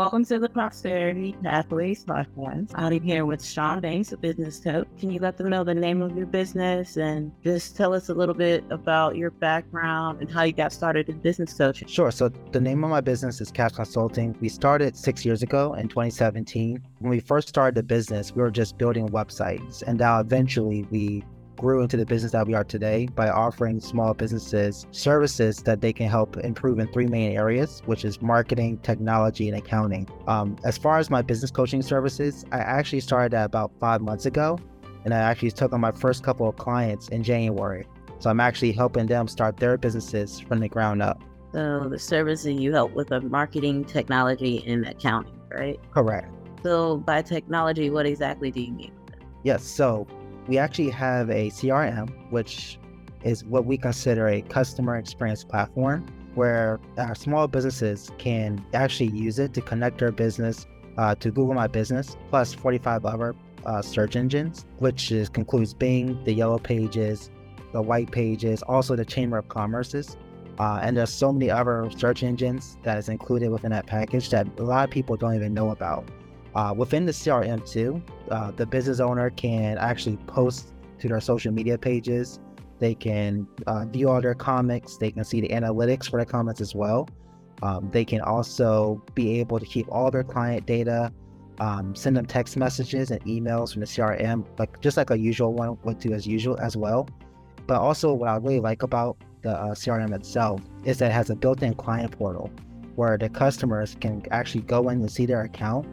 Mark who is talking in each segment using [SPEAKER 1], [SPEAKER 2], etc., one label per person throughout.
[SPEAKER 1] Welcome to the Prosperity Pathways podcast. I'm here with Sean Banks, a business coach. Can you let them know the name of your business and just tell us a little bit about your background and how you got started in business coaching?
[SPEAKER 2] Sure. So the name of my business is Cache Consulting. We started six years ago in 2017. When we first started the business, we were just building websites, and now eventually we grew into the business that we are today by offering small businesses services that they can help improve in three main areas, which is marketing, technology, and accounting. Um, as far as my business coaching services, I actually started that about five months ago, and I actually took on my first couple of clients in January. So I'm actually helping them start their businesses from the ground up.
[SPEAKER 1] So the services you help with are marketing, technology, and accounting, right?
[SPEAKER 2] Correct.
[SPEAKER 1] So by technology, what exactly do you mean?
[SPEAKER 2] Yes. So we actually have a CRM, which is what we consider a customer experience platform where our small businesses can actually use it to connect their business uh, to Google My Business, plus 45 other uh, search engines, which is, concludes Bing, the Yellow Pages, the White Pages, also the Chamber of Commerce's. Uh, and there's so many other search engines that is included within that package that a lot of people don't even know about. Uh, within the CRM too, uh, the business owner can actually post to their social media pages. They can uh, view all their comments. They can see the analytics for their comments as well. Um, they can also be able to keep all their client data, um, send them text messages and emails from the CRM, like just like a usual one would do as usual as well. But also, what I really like about the uh, CRM itself is that it has a built-in client portal where the customers can actually go in and see their account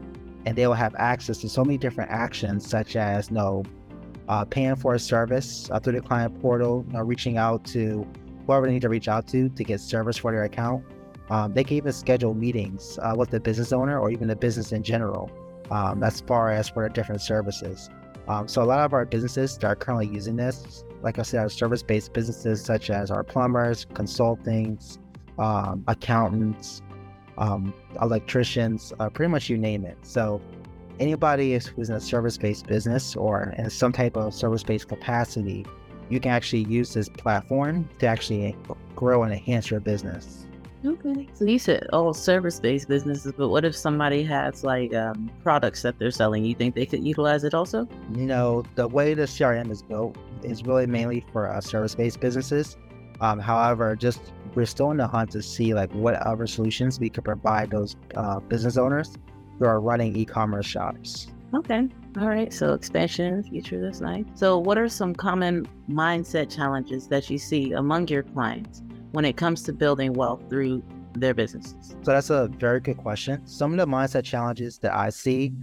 [SPEAKER 2] and they will have access to so many different actions, such as you know, uh, paying for a service uh, through the client portal, you know, reaching out to whoever they need to reach out to to get service for their account. Um, they can even schedule meetings uh, with the business owner or even the business in general, um, as far as for different services. Um, so a lot of our businesses that are currently using this, like I said, are service-based businesses such as our plumbers, consultings, um, accountants, um, electricians, uh, pretty much you name it. So anybody who's in a service-based business or in some type of service-based capacity, you can actually use this platform to actually grow and enhance your business.
[SPEAKER 1] Okay. So you said all service-based businesses, but what if somebody has like um, products that they're selling? You think they could utilize it also?
[SPEAKER 2] You know, the way the CRM is built is really mainly for uh, service-based businesses. Um, however, just we're still in the hunt to see like what other solutions we could provide those uh, business owners who are running e-commerce shops.
[SPEAKER 1] Okay. All right. So expansion future, that's nice. So what are some common mindset challenges that you see among your clients when it comes to building wealth through their businesses?
[SPEAKER 2] So that's a very good question. Some of the mindset challenges that I see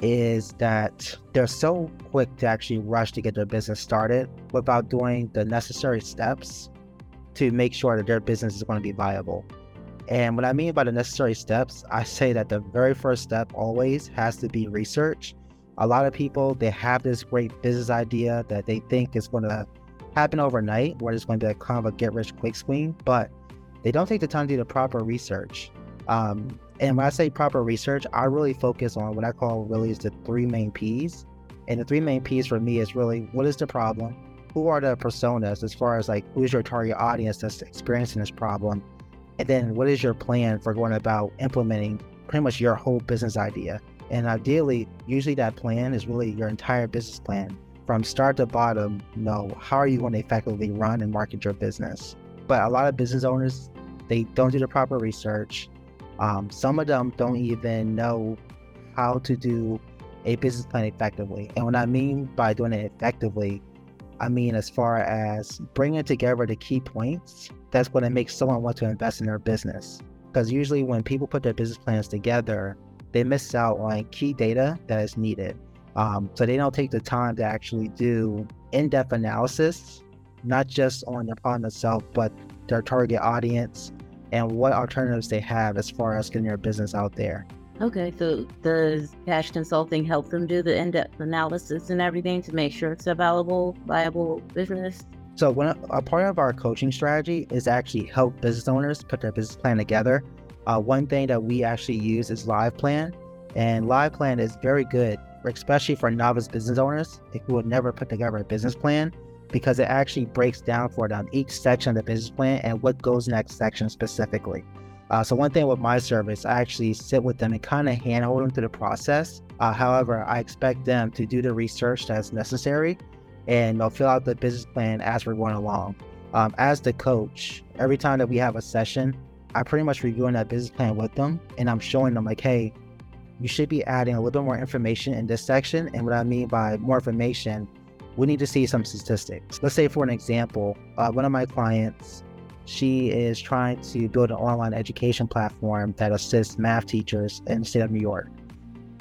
[SPEAKER 2] is that they're so quick to actually rush to get their business started without doing the necessary steps to make sure that their business is going to be viable. And what I mean by the necessary steps, I say that the very first step always has to be research. A lot of people, they have this great business idea that they think is going to happen overnight, where it's going to be a kind of a get rich quick scheme, but they don't take the time to do the proper research. Um, and when I say proper research, I really focus on what I call really is the three main P's. And the three main P's for me is really what is the problem? Who are the personas as far as like who's your target audience that's experiencing this problem? And then what is your plan for going about implementing pretty much your whole business idea? And ideally usually that plan is really your entire business plan from start to bottom you know how are you going to effectively run and market your business? But a lot of business owners they don't do the proper research. Um, some of them don't even know how to do a business plan effectively. And what i mean by doing it effectively I mean, as far as bringing together the key points, that's what it makes someone want to invest in their business. Because usually, when people put their business plans together, they miss out on key data that is needed. Um, so they don't take the time to actually do in-depth analysis, not just on their problem itself, but their target audience and what alternatives they have as far as getting their business out there.
[SPEAKER 1] Okay, so does Cache Consulting help them do the in-depth analysis and everything to make sure it's a valuable, viable business?
[SPEAKER 2] So a, a part of our coaching strategy is actually help business owners put their business plan together. Uh, one thing that we actually use is LivePlan, and LivePlan is very good, especially for novice business owners who would never put together a business plan, because it actually breaks down for them each section of the business plan and what goes next section specifically. Uh, so one thing with my service, I actually sit with them and kind of handhold them through the process. Uh, however, I expect them to do the research that's necessary and they'll fill out the business plan as we're going along. Um, as the coach, every time that we have a session, I pretty much reviewing that business plan with them and I'm showing them like, hey, you should be adding a little bit more information in this section. And what I mean by more information, we need to see some statistics. Let's say, for an example, uh, one of my clients, she is trying to build an online education platform that assists math teachers in the state of New York.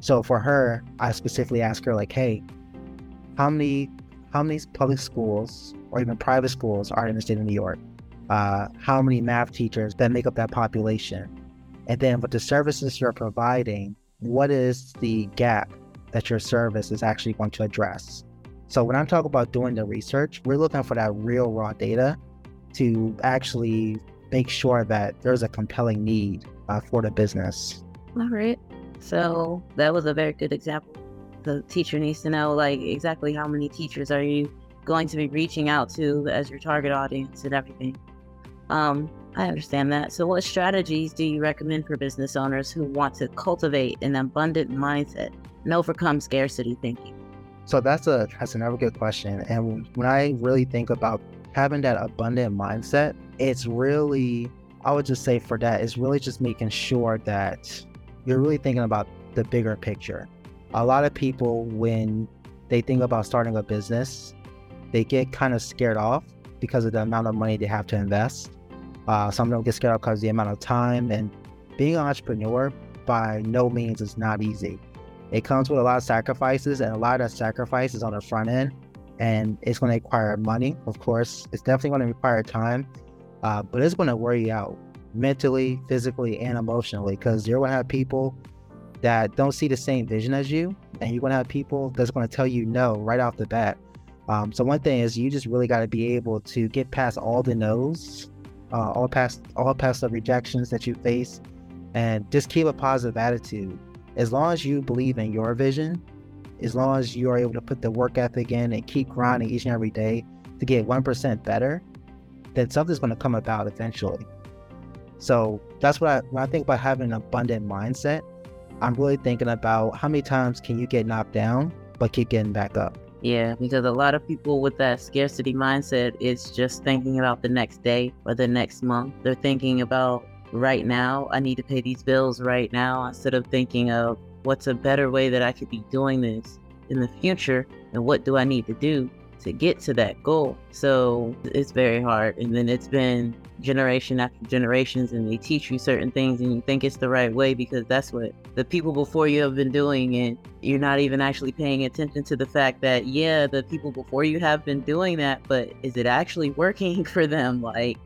[SPEAKER 2] So for her, I specifically asked her like, "Hey, how many how many public schools or even private schools are in the state of New York? Uh, how many math teachers that make up that population? And then with the services you're providing, what is the gap that your service is actually going to address? So when I'm talking about doing the research, we're looking for that real raw data to actually make sure that there's a compelling need uh, for the business.
[SPEAKER 1] All right. So that was a very good example. The teacher needs to know like exactly how many teachers are you going to be reaching out to as your target audience and everything. Um, I understand that. So, what strategies do you recommend for business owners who want to cultivate an abundant mindset and overcome scarcity thinking?
[SPEAKER 2] So that's a that's another good question. And when I really think about having that abundant mindset, it's really I would just say for that, it's really just making sure that you're really thinking about the bigger picture. A lot of people when they think about starting a business, they get kind of scared off because of the amount of money they have to invest. Uh, some them get scared off because of the amount of time and being an entrepreneur by no means is not easy. It comes with a lot of sacrifices, and a lot of sacrifices on the front end. And it's going to require money, of course. It's definitely going to require time, uh, but it's going to wear you out mentally, physically, and emotionally because you're going to have people that don't see the same vision as you, and you're going to have people that's going to tell you no right off the bat. Um, so one thing is you just really got to be able to get past all the no's, uh, all past all past the rejections that you face, and just keep a positive attitude as long as you believe in your vision, as long as you are able to put the work ethic in and keep grinding each and every day to get 1% better, then something's going to come about eventually. So that's what I, when I think about having an abundant mindset, I'm really thinking about how many times can you get knocked down, but keep getting back up.
[SPEAKER 1] Yeah, because a lot of people with that scarcity mindset is just thinking about the next day or the next month. They're thinking about right now. I need to pay these bills right now instead of thinking of what's a better way that I could be doing this in the future and what do I need to do to get to that goal. So it's very hard. And then it's been generation after generations and they teach you certain things and you think it's the right way because that's what the people before you have been doing and you're not even actually paying attention to the fact that yeah, the people before you have been doing that, but is it actually working for them? Like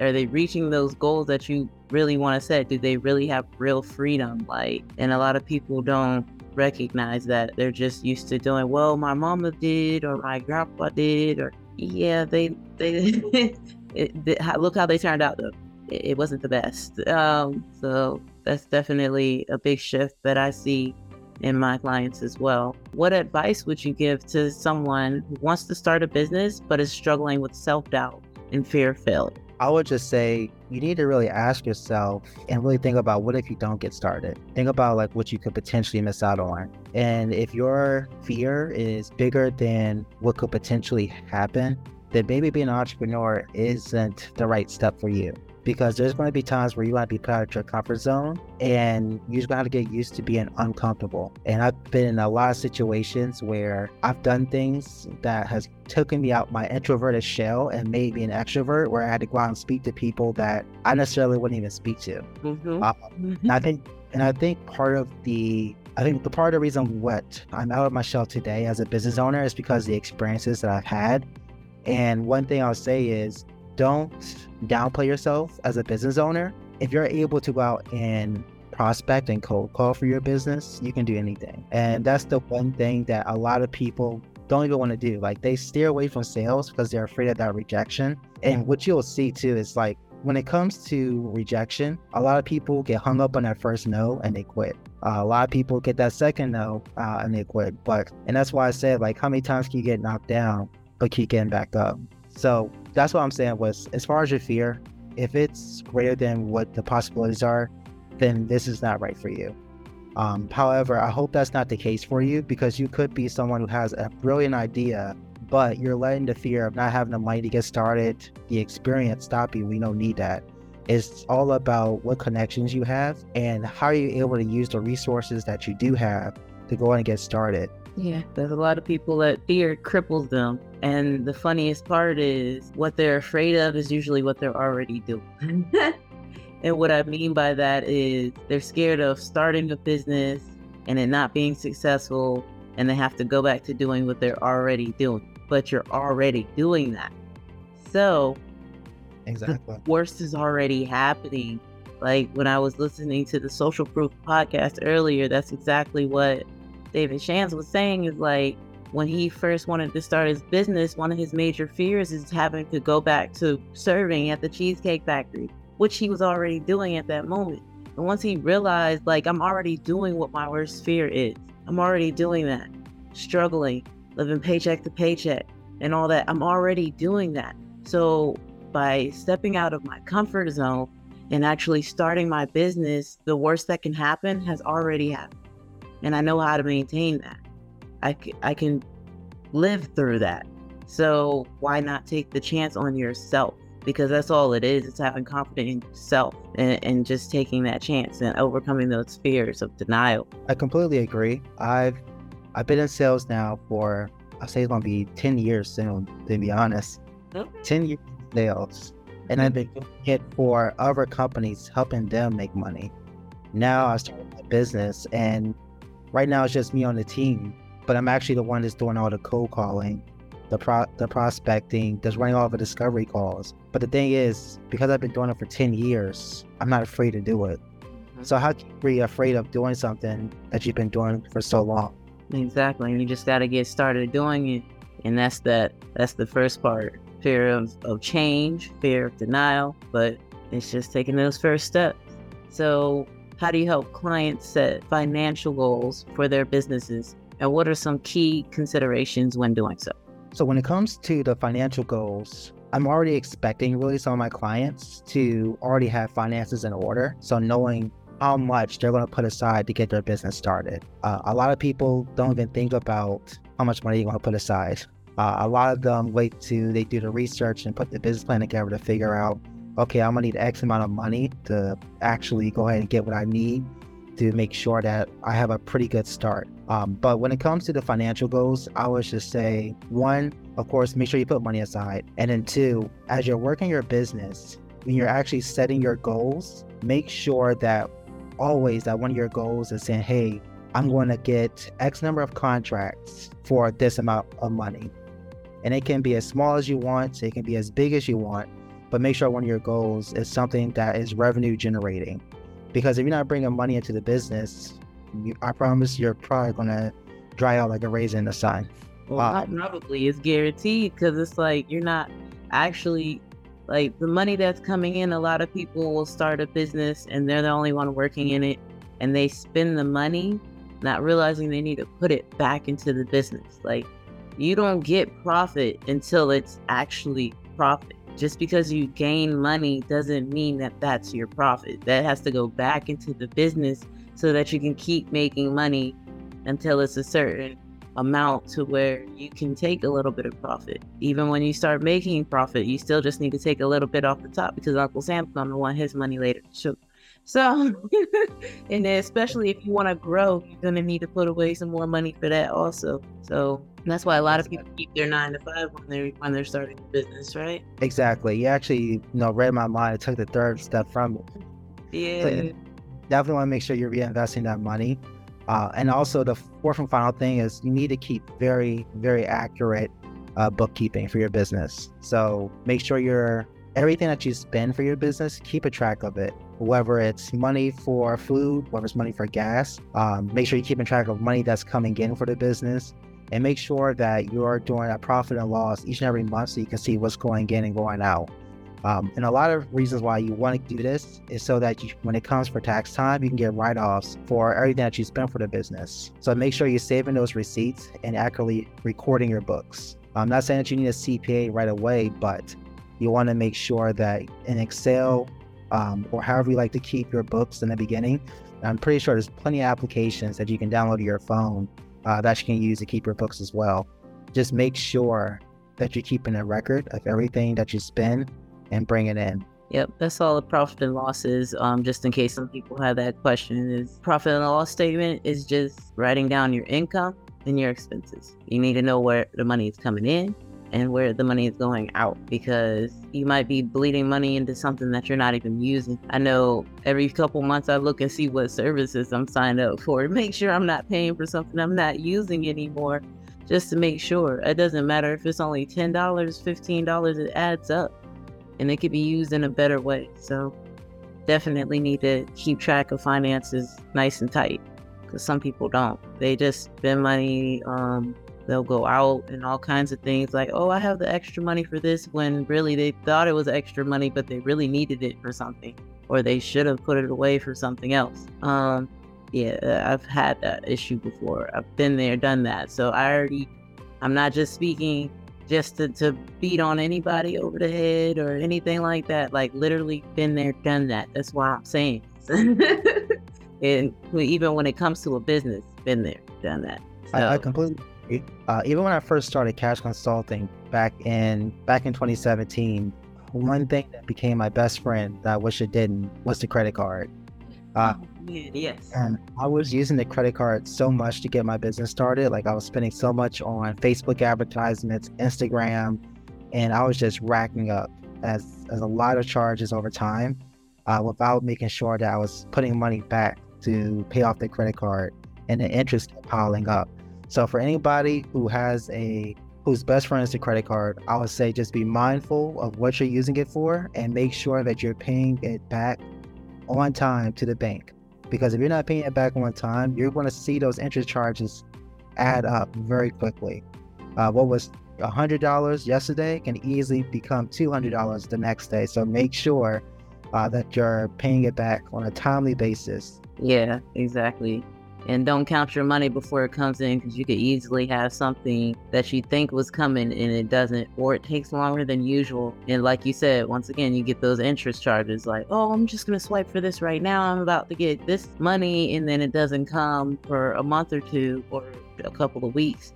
[SPEAKER 1] are they reaching those goals that you really want to set? Do they really have real freedom? Like, and a lot of people don't recognize that they're just used to doing well my mama did or my grandpa did or yeah they they it, look how they turned out though it, it wasn't the best um so that's definitely a big shift that i see in my clients as well what advice would you give to someone who wants to start a business but is struggling with self-doubt and fear of failure
[SPEAKER 2] I would just say you need to really ask yourself and really think about what if you don't get started. Think about like what you could potentially miss out on. And if your fear is bigger than what could potentially happen, then maybe being an entrepreneur isn't the right step for you because there's going to be times where you want to be put out of your comfort zone and you just got to get used to being uncomfortable. And I've been in a lot of situations where I've done things that has taken me out my introverted shell and made me an extrovert where I had to go out and speak to people that I necessarily wouldn't even speak to. Mm-hmm. Um, mm-hmm. And I think, and I think part of the I think the part of the reason what I'm out of my shell today as a business owner is because of the experiences that I've had. And one thing I'll say is don't downplay yourself as a business owner. If you're able to go out and prospect and cold call for your business, you can do anything. And that's the one thing that a lot of people don't even want to do. Like they steer away from sales because they're afraid of that rejection. And what you'll see too is like when it comes to rejection, a lot of people get hung up on that first no and they quit. Uh, a lot of people get that second no uh, and they quit. But and that's why I said like how many times can you get knocked down but keep getting back up? So that's what I'm saying was as far as your fear, if it's greater than what the possibilities are, then this is not right for you. Um, however, I hope that's not the case for you because you could be someone who has a brilliant idea, but you're letting the fear of not having the money to get started, the experience stop you. We don't need that. It's all about what connections you have and how are you able to use the resources that you do have to go and get started.
[SPEAKER 1] Yeah, there's a lot of people that fear cripples them. And the funniest part is what they're afraid of is usually what they're already doing. and what I mean by that is they're scared of starting a business and it not being successful and they have to go back to doing what they're already doing. But you're already doing that. So
[SPEAKER 2] exactly
[SPEAKER 1] the worst is already happening. Like when I was listening to the Social Proof podcast earlier, that's exactly what David Shands was saying is like when he first wanted to start his business, one of his major fears is having to go back to serving at the Cheesecake Factory, which he was already doing at that moment. And once he realized, like, I'm already doing what my worst fear is, I'm already doing that, struggling, living paycheck to paycheck, and all that, I'm already doing that. So by stepping out of my comfort zone and actually starting my business, the worst that can happen has already happened and I know how to maintain that. I, c- I can live through that. So why not take the chance on yourself? Because that's all it is. It's having confidence in yourself and, and just taking that chance and overcoming those fears of denial.
[SPEAKER 2] I completely agree. I've I've been in sales now for I say it's gonna be ten years soon, to be honest. Ten years in sales. And I've been hit for other companies helping them make money. Now I started my business and Right now, it's just me on the team, but I'm actually the one that's doing all the cold calling, the pro- the prospecting, just running all the discovery calls. But the thing is, because I've been doing it for 10 years, I'm not afraid to do it. Mm-hmm. So how can you be afraid of doing something that you've been doing for so long?
[SPEAKER 1] Exactly. You just got to get started doing it, and that's that. That's the first part: fear of, of change, fear of denial. But it's just taking those first steps. So how do you help clients set financial goals for their businesses? And what are some key considerations when doing so?
[SPEAKER 2] So, when it comes to the financial goals, I'm already expecting really some of my clients to already have finances in order. So, knowing how much they're going to put aside to get their business started. Uh, a lot of people don't even think about how much money you're going to put aside. Uh, a lot of them wait to they do the research and put the business plan together to figure out okay, I'm gonna need X amount of money to actually go ahead and get what I need to make sure that I have a pretty good start. Um, but when it comes to the financial goals, I would just say one, of course, make sure you put money aside. And then two, as you're working your business, when you're actually setting your goals, make sure that always that one of your goals is saying, hey, I'm going to get X number of contracts for this amount of money. And it can be as small as you want, it can be as big as you want but make sure one of your goals is something that is revenue generating. Because if you're not bringing money into the business, you, I promise you're probably gonna dry out like a raisin in the sun.
[SPEAKER 1] Well, wow. probably it's guaranteed because it's like you're not actually like the money that's coming in. A lot of people will start a business and they're the only one working in it, and they spend the money, not realizing they need to put it back into the business. Like you don't get profit until it's actually profit just because you gain money doesn't mean that that's your profit. That has to go back into the business so that you can keep making money until it's a certain amount to where you can take a little bit of profit. Even when you start making profit, you still just need to take a little bit off the top because Uncle Sam's gonna want his money later. So, so and especially if you want to grow, you're gonna need to put away some more money for that also. So that's why a lot of people keep their nine to five when they're when they're starting a business, right?
[SPEAKER 2] Exactly. You actually, you know, read my mind and took the third step from it.
[SPEAKER 1] Yeah. So
[SPEAKER 2] definitely want to make sure you're reinvesting that money. Uh, and also the fourth and final thing is you need to keep very, very accurate uh, bookkeeping for your business. So make sure you're everything that you spend for your business, keep a track of it. Whether it's money for food, whether it's money for gas, um, make sure you're keeping track of money that's coming in for the business and make sure that you're doing a profit and loss each and every month so you can see what's going in and going out. Um, and a lot of reasons why you want to do this is so that you, when it comes for tax time, you can get write offs for everything that you spent for the business. So make sure you're saving those receipts and accurately recording your books. I'm not saying that you need a CPA right away, but you want to make sure that in Excel um, or however you like to keep your books in the beginning, I'm pretty sure there's plenty of applications that you can download to your phone uh, that you can use to keep your books as well. Just make sure that you're keeping a record of everything that you spend and bring it in.
[SPEAKER 1] Yep, that's all the profit and losses. Um, just in case some people have that question, is profit and loss statement is just writing down your income and your expenses. You need to know where the money is coming in and where the money is going out because you might be bleeding money into something that you're not even using. I know every couple months I look and see what services I'm signed up for, make sure I'm not paying for something I'm not using anymore, just to make sure. It doesn't matter if it's only $10, $15, it adds up and it could be used in a better way. So definitely need to keep track of finances nice and tight because some people don't. They just spend money um, they'll go out and all kinds of things like, oh, I have the extra money for this when really they thought it was extra money, but they really needed it for something, or they should have put it away for something else. Um, yeah, I've had that issue before. I've been there, done that. So I already, I'm not just speaking just to, to beat on anybody over the head or anything like that. Like literally been there, done that. That's why I'm saying. and even when it comes to a business, been there, done that.
[SPEAKER 2] So, I, I completely uh, even when I first started Cache Consulting back in back in 2017, one thing that became my best friend that I wish it didn't was the credit card.
[SPEAKER 1] Uh, oh, yes.
[SPEAKER 2] And I was using the credit card so much to get my business started. Like I was spending so much on Facebook advertisements, Instagram, and I was just racking up as, as a lot of charges over time uh, without making sure that I was putting money back to pay off the credit card and the interest piling up. So for anybody who has a whose best friend is the credit card, I would say just be mindful of what you're using it for and make sure that you're paying it back on time to the bank. Because if you're not paying it back on time, you're going to see those interest charges add up very quickly. Uh, what was $100 yesterday can easily become $200 the next day. So make sure uh, that you're paying it back on a timely basis.
[SPEAKER 1] Yeah, exactly and don't count your money before it comes in because you could easily have something that you think was coming and it doesn't or it takes longer than usual. And like you said once again you get those interest charges like oh i'm just going to swipe for this right now. I'm about to get this money and then it doesn't come for a month or two or a couple of weeks.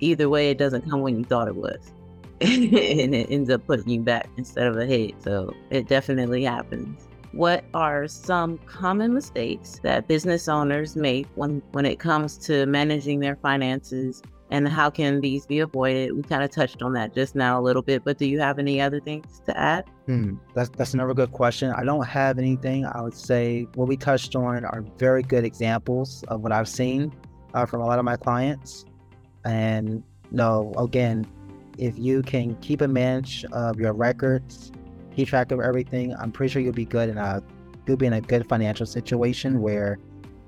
[SPEAKER 1] Either way it doesn't come when you thought it was. And it ends up putting you back instead of ahead. So it definitely happens what are some common mistakes that business owners make when, when it comes to managing their finances and how can these be avoided? We kind of touched on that just now a little bit, but do you have any other things to add?
[SPEAKER 2] Hmm, that's that's another good question. I don't have anything. I would say what we touched on are very good examples of what I've seen uh, from a lot of my clients. And no, again, if you can keep a manage of your records keep track of everything, I'm pretty sure you'll be good in a you'll be in a good financial situation where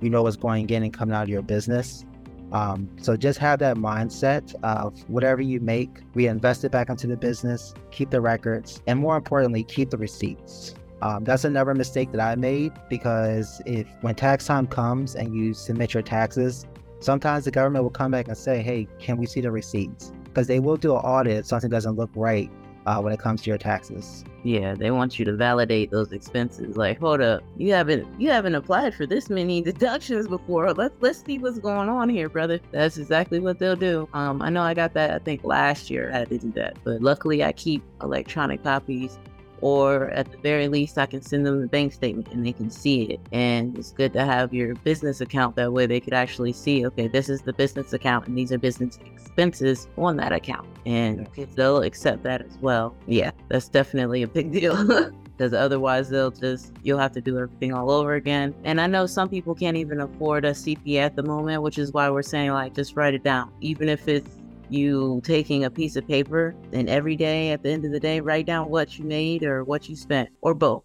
[SPEAKER 2] you know what's going in and coming out of your business. Um, so just have that mindset of whatever you make, reinvest it back into the business, keep the records, and more importantly, keep the receipts. Um, that's another mistake that I made because if when tax time comes and you submit your taxes, sometimes the government will come back and say, "Hey, can we see the receipts?" Because they will do an audit if something doesn't look right uh, when it comes to your taxes.
[SPEAKER 1] Yeah, they want you to validate those expenses. Like, hold up, you haven't you haven't applied for this many deductions before. Let's let's see what's going on here, brother. That's exactly what they'll do. Um, I know I got that. I think last year I to do that, but luckily I keep electronic copies or at the very least, I can send them the bank statement and they can see it. And it's good to have your business account that way they could actually see, okay, this is the business account and these are business expenses on that account. And they'll accept that as well. Yeah, that's definitely a big deal. because otherwise they'll just you'll have to do everything all over again and i know some people can't even afford a cpa at the moment which is why we're saying like just write it down even if it's you taking a piece of paper and every day at the end of the day write down what you made or what you spent or both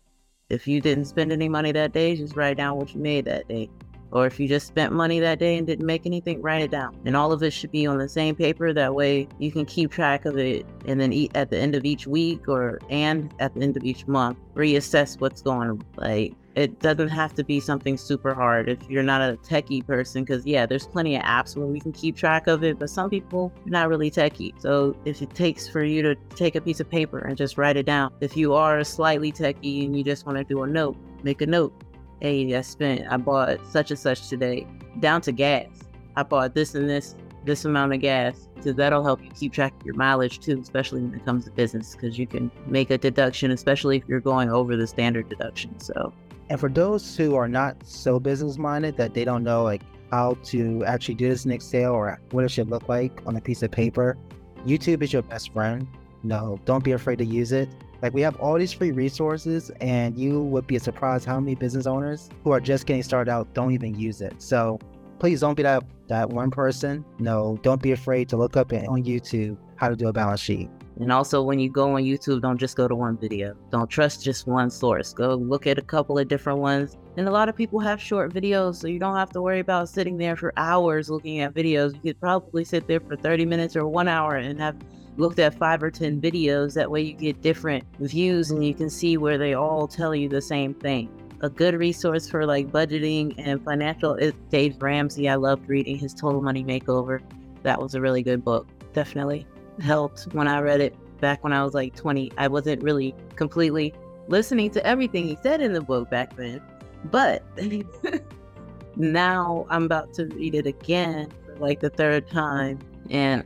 [SPEAKER 1] if you didn't spend any money that day just write down what you made that day or if you just spent money that day and didn't make anything write it down. And all of it should be on the same paper. That way you can keep track of it and then eat at the end of each week or and at the end of each month reassess what's going on like it doesn't have to be something super hard if you're not a techie person because yeah there's plenty of apps where we can keep track of it but some people are not really techie. So if it takes for you to take a piece of paper and just write it down if you are slightly techie and you just want to do a note make a note hey i spent i bought such and such today down to gas i bought this and this this amount of gas because that'll help you keep track of your mileage too, especially when it comes to business because you can make a deduction, especially if you're going over the standard deduction. So
[SPEAKER 2] and for those who are not so business minded that they don't know like how to actually do this in Excel or what it should look like on a piece of paper, YouTube is your best friend. No, don't be afraid to use it. Like we have all these free resources, and you would be surprised how many business owners who are just getting started out don't even use it. So please don't be that that one person. No, don't be afraid to look up on YouTube how to do a balance sheet.
[SPEAKER 1] And also, when you go on YouTube, don't just go to one video. Don't trust just one source. Go look at a couple of different ones. And a lot of people have short videos, so you don't have to worry about sitting there for hours looking at videos. You could probably sit there for 30 minutes or one hour and have looked at five or 10 videos. That way, you get different views and you can see where they all tell you the same thing. A good resource for like budgeting and financial is Dave Ramsey. I loved reading his Total Money Makeover. That was a really good book. Definitely helped when I read it back when I was like 20. I wasn't really completely listening to everything he said in the book back then, but now I'm about to read it again like the third time. And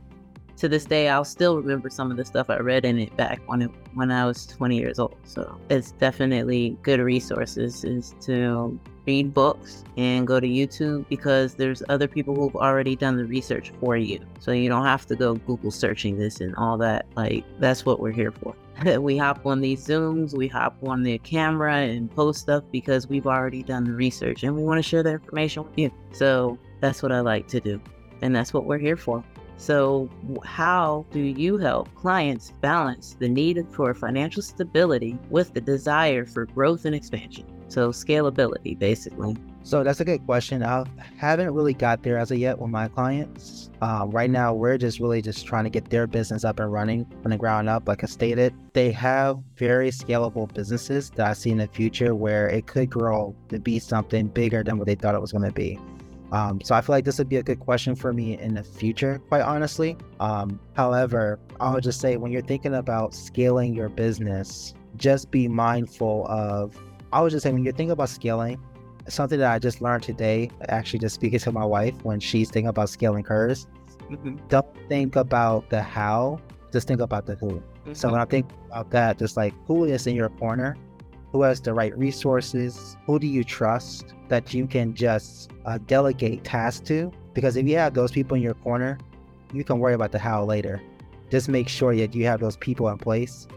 [SPEAKER 1] to this day, I'll still remember some of the stuff I read in it back when it, when I was 20 years old. So it's definitely good resources is to read books and go to YouTube because there's other people who've already done the research for you. So you don't have to go Google searching this and all that. Like that's what we're here for. we hop on these Zooms, we hop on the camera and post stuff because we've already done the research and we want to share the information with you. So that's what I like to do. And that's what we're here for. So, how do you help clients balance the need for financial stability with the desire for growth and expansion? So scalability, basically.
[SPEAKER 2] So that's a good question. I haven't really got there as of yet with my clients. Um, right now, we're just really just trying to get their business up and running from the ground up. Like I stated, they have very scalable businesses that I see in the future where it could grow to be something bigger than what they thought it was going to be. Um, so I feel like this would be a good question for me in the future, quite honestly. Um, however, I would just say when you're thinking about scaling your business, just be mindful of I was just saying, when you're thinking about scaling, something that I just learned today, actually just speaking to my wife when she's thinking about scaling hers, mm-hmm. don't think about the how, just think about the who. Mm-hmm. So when I think about that, just like who is in your corner, who has the right resources, who do you trust that you can just uh, delegate tasks to? Because if you have those people in your corner, you can worry about the how later. Just make sure that you have those people in place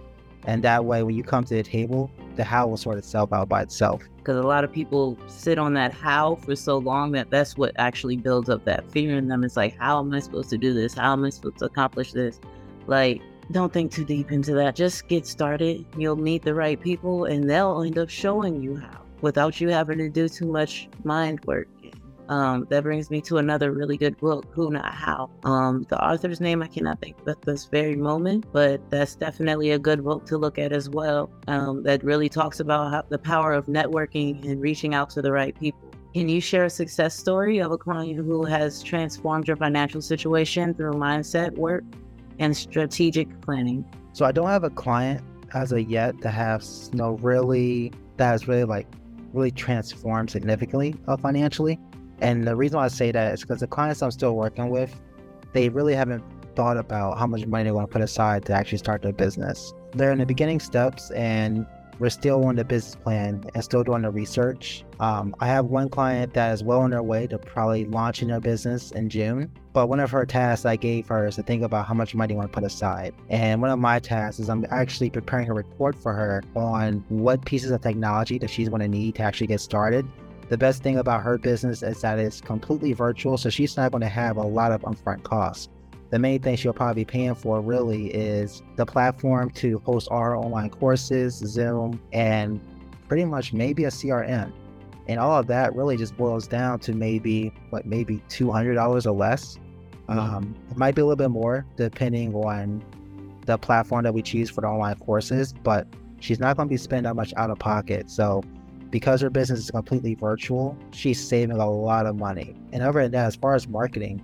[SPEAKER 2] and that way, when you come to the table, the how will sort itself out by itself.
[SPEAKER 1] Because a lot of people sit on that how for so long that that's what actually builds up that fear in them. It's like, how am I supposed to do this? How am I supposed to accomplish this? Like, don't think too deep into that. Just get started. You'll meet the right people and they'll end up showing you how without you having to do too much mind work. Um, that brings me to another really good book, Who Not How. Um, the author's name I cannot think of at this very moment, but that's definitely a good book to look at as well. Um, that really talks about how, the power of networking and reaching out to the right people. Can you share a success story of a client who has transformed your financial situation through mindset work and strategic planning?
[SPEAKER 2] So I don't have a client as of yet that has you know really that has really like really transformed significantly uh, financially. And the reason why I say that is because the clients I'm still working with, they really haven't thought about how much money they want to put aside to actually start their business. They're in the beginning steps and we're still on the business plan and still doing the research. Um, I have one client that is well on their way to probably launching their business in June. But one of her tasks I gave her is to think about how much money you want to put aside. And one of my tasks is I'm actually preparing a report for her on what pieces of technology that she's going to need to actually get started the best thing about her business is that it's completely virtual, so she's not going to have a lot of upfront costs. The main thing she'll probably be paying for really is the platform to host our online courses, Zoom, and pretty much maybe a CRM. And all of that really just boils down to maybe what maybe two hundred dollars or less. Mm-hmm. Um, it might be a little bit more depending on the platform that we choose for the online courses, but she's not going to be spending that much out of pocket. So because her business is completely virtual, she's saving a lot of money. And over at that, as far as marketing,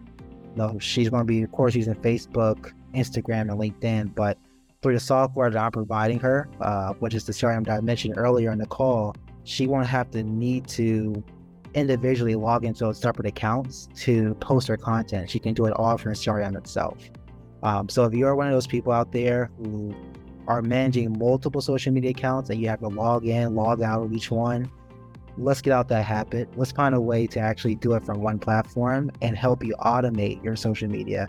[SPEAKER 2] know, she's going to be, of course, using Facebook, Instagram, and LinkedIn. But through the software that I'm providing her, uh, which is the CRM that I mentioned earlier in the call, she won't have to need to individually log into separate accounts to post her content. She can do it all from CRM itself. Um, so if you're one of those people out there who are managing multiple social media accounts and you have to log in, log out of each one, let's get out that habit. Let's find a way to actually do it from one platform and help you automate your social media.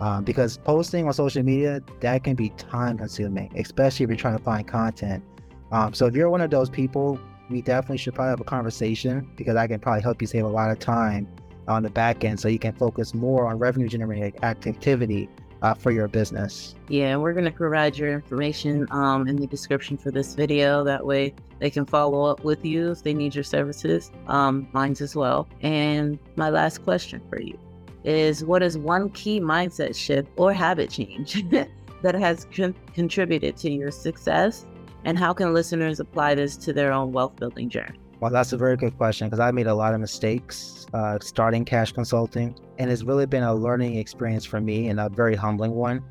[SPEAKER 2] Um, because posting on social media that can be time consuming, especially if you're trying to find content. Um, so if you're one of those people, we definitely should probably have a conversation because I can probably help you save a lot of time on the back end so you can focus more on revenue generating activity uh, for your business.
[SPEAKER 1] Yeah, we're going to provide your information um, in the description for this video. That way they can follow up with you if they need your services, um, mine's as well. And my last question for you is what is one key mindset shift or habit change that has con- contributed to your success? And how can listeners apply this to their own wealth building journey?
[SPEAKER 2] Well, that's a very good question because I made a lot of mistakes uh, starting Cache Consulting, and it's really been a learning experience for me and a very humbling one.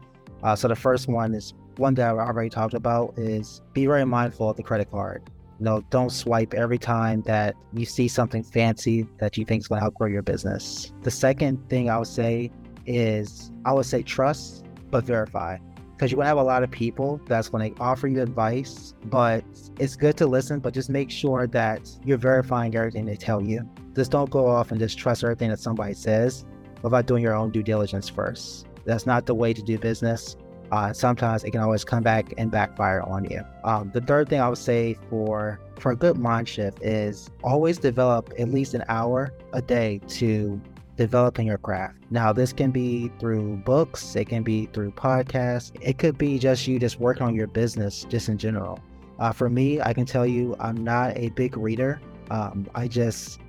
[SPEAKER 2] Uh, so the first one is one that I already talked about is be very mindful of the credit card. You know, don't swipe every time that you see something fancy that you think is going to help grow your business. The second thing I would say is I would say trust but verify because to have a lot of people that's going to offer you advice, but it's good to listen, but just make sure that you're verifying everything they tell you. Just don't go off and just trust everything that somebody says without doing your own due diligence first. That's not the way to do business. Uh, sometimes it can always come back and backfire on you. Um, the third thing I would say for for a good mind shift is always develop at least an hour a day to developing your craft. Now, this can be through books, it can be through podcasts, it could be just you just working on your business just in general. Uh, for me, I can tell you I'm not a big reader. Um, I just,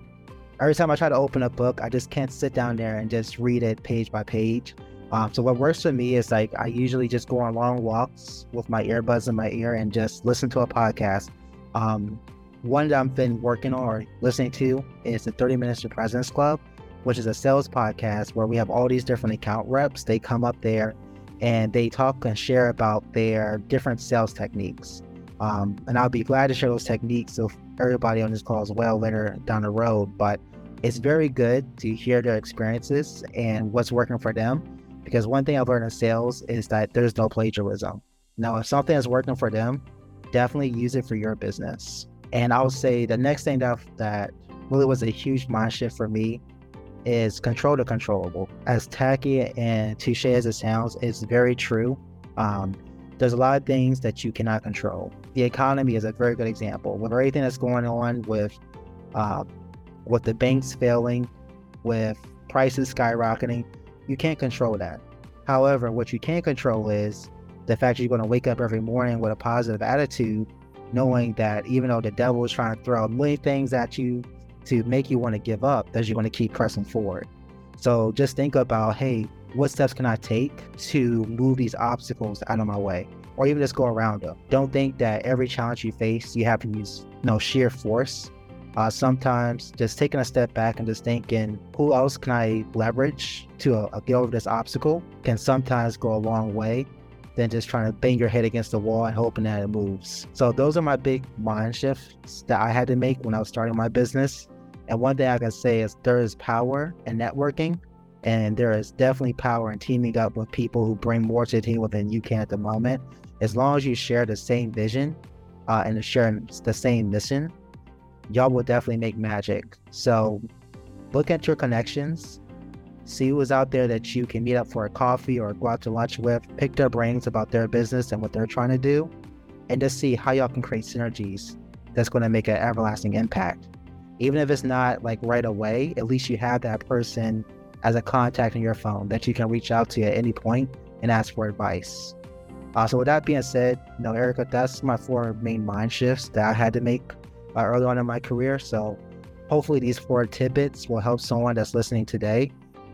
[SPEAKER 2] every time I try to open a book, I just can't sit down there and just read it page by page. Um, so what works for me is like I usually just go on long walks with my earbuds in my ear and just listen to a podcast. Um, one that I've been working on or listening to is the 30 Minutes to President's Club which is a sales podcast where we have all these different account reps. They come up there and they talk and share about their different sales techniques. Um, and I'll be glad to share those techniques with everybody on this call as well later down the road. But it's very good to hear their experiences and what's working for them. Because one thing I've learned in sales is that there's no plagiarism. Now, if something is working for them, definitely use it for your business. And I would say the next thing that, that really was a huge mind shift for me is control the controllable. As tacky and touche as it sounds, it's very true. Um, there's a lot of things that you cannot control. The economy is a very good example. With everything that's going on with uh, with the banks failing, with prices skyrocketing, you can't control that. However, what you can control is the fact that you're going to wake up every morning with a positive attitude, knowing that even though the devil is trying to throw a million things at you to make you want to give up as you want to keep pressing forward. So just think about, hey, what steps can I take to move these obstacles out of my way? Or even just go around them. Don't think that every challenge you face, you have to use you know, sheer force. Uh, sometimes just taking a step back and just thinking, who else can I leverage to uh, get over this obstacle can sometimes go a long way than just trying to bang your head against the wall and hoping that it moves. So those are my big mind shifts that I had to make when I was starting my business. And one thing I can say is there is power in networking, and there is definitely power in teaming up with people who bring more to the table than you can at the moment. As long as you share the same vision uh, and share the same mission, y'all will definitely make magic. So look at your connections, see who's out there that you can meet up for a coffee or go out to lunch with, pick their brains about their business and what they're trying to do, and just see how y'all can create synergies that's going to make an everlasting impact even if it's not like right away, at least you have that person as a contact in your phone that you can reach out to at any point and ask for advice. Uh, so with that being said, you know, Erica, that's my four main mind shifts that I had to make uh, early on in my career. So hopefully these four tidbits will help someone that's listening today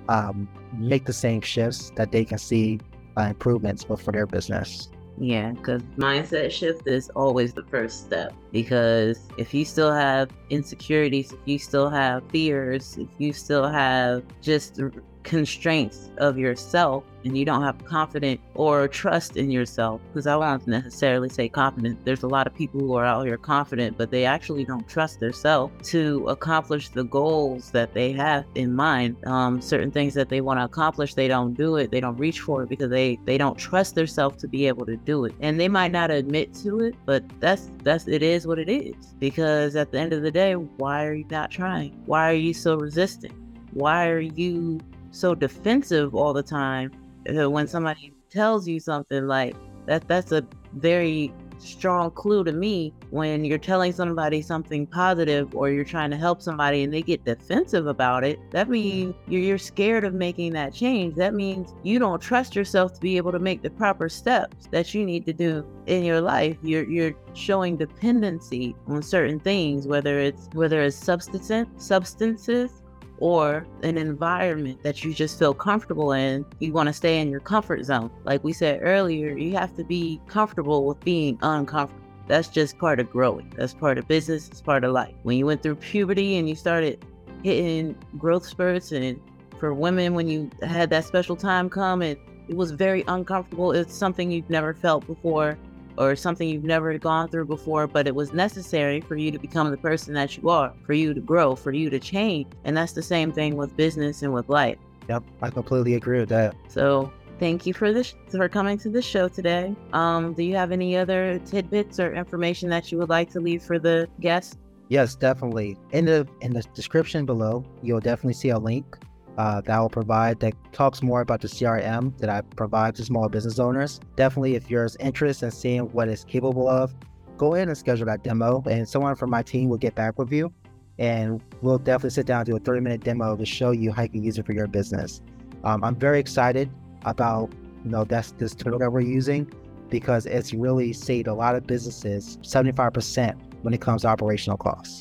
[SPEAKER 2] um, make the same shifts that they can see uh, improvements for their business.
[SPEAKER 1] Yeah, because mindset shift is always the first step. Because if you still have insecurities, if you still have fears, if you still have just constraints of yourself and you don't have confidence or trust in yourself because i won't necessarily say confident. There's a lot of people who are out here confident but they actually don't trust themselves to accomplish the goals that they have in mind. Um, certain things that they want to accomplish they don't do it. They don't reach for it because they they don't trust themselves to be able to do it. And they might not admit to it but that's that's it is what it is. Because at the end of the day why are you not trying? Why are you so resistant? Why are you so defensive all the time uh, when somebody tells you something like that that's a very strong clue to me when you're telling somebody something positive or you're trying to help somebody and they get defensive about it that means you're scared of making that change. That means you don't trust yourself to be able to make the proper steps that you need to do in your life. You're you're showing dependency on certain things whether it's whether it's substance substances or an environment that you just feel comfortable in, you want to stay in your comfort zone. Like we said earlier, you have to be comfortable with being uncomfortable. That's just part of growing. That's part of business. It's part of life. When you went through puberty and you started hitting growth spurts, and for women, when you had that special time come and it was very uncomfortable, it's something you've never felt before or something you've never gone through before, but it was necessary for you to become the person that you are, for you to grow, for you to change. And that's the same thing with business and with life.
[SPEAKER 2] Yep, I completely agree with that.
[SPEAKER 1] So thank you for this for coming to the show today. Um, do you have any other tidbits or information that you would like to leave for the guests?
[SPEAKER 2] Yes, definitely. In the in the description below, you'll definitely see a link uh, that I will provide that talks more about the CRM that I provide to small business owners. Definitely, if you're interested in seeing what it's capable of, go in and schedule that demo, and someone from my team will get back with you. And we'll definitely sit down and do a 30 minute demo to show you how you can use it for your business. Um, I'm very excited about you know that's this tool that we're using because it's really saved a lot of businesses 75% when it comes to operational costs.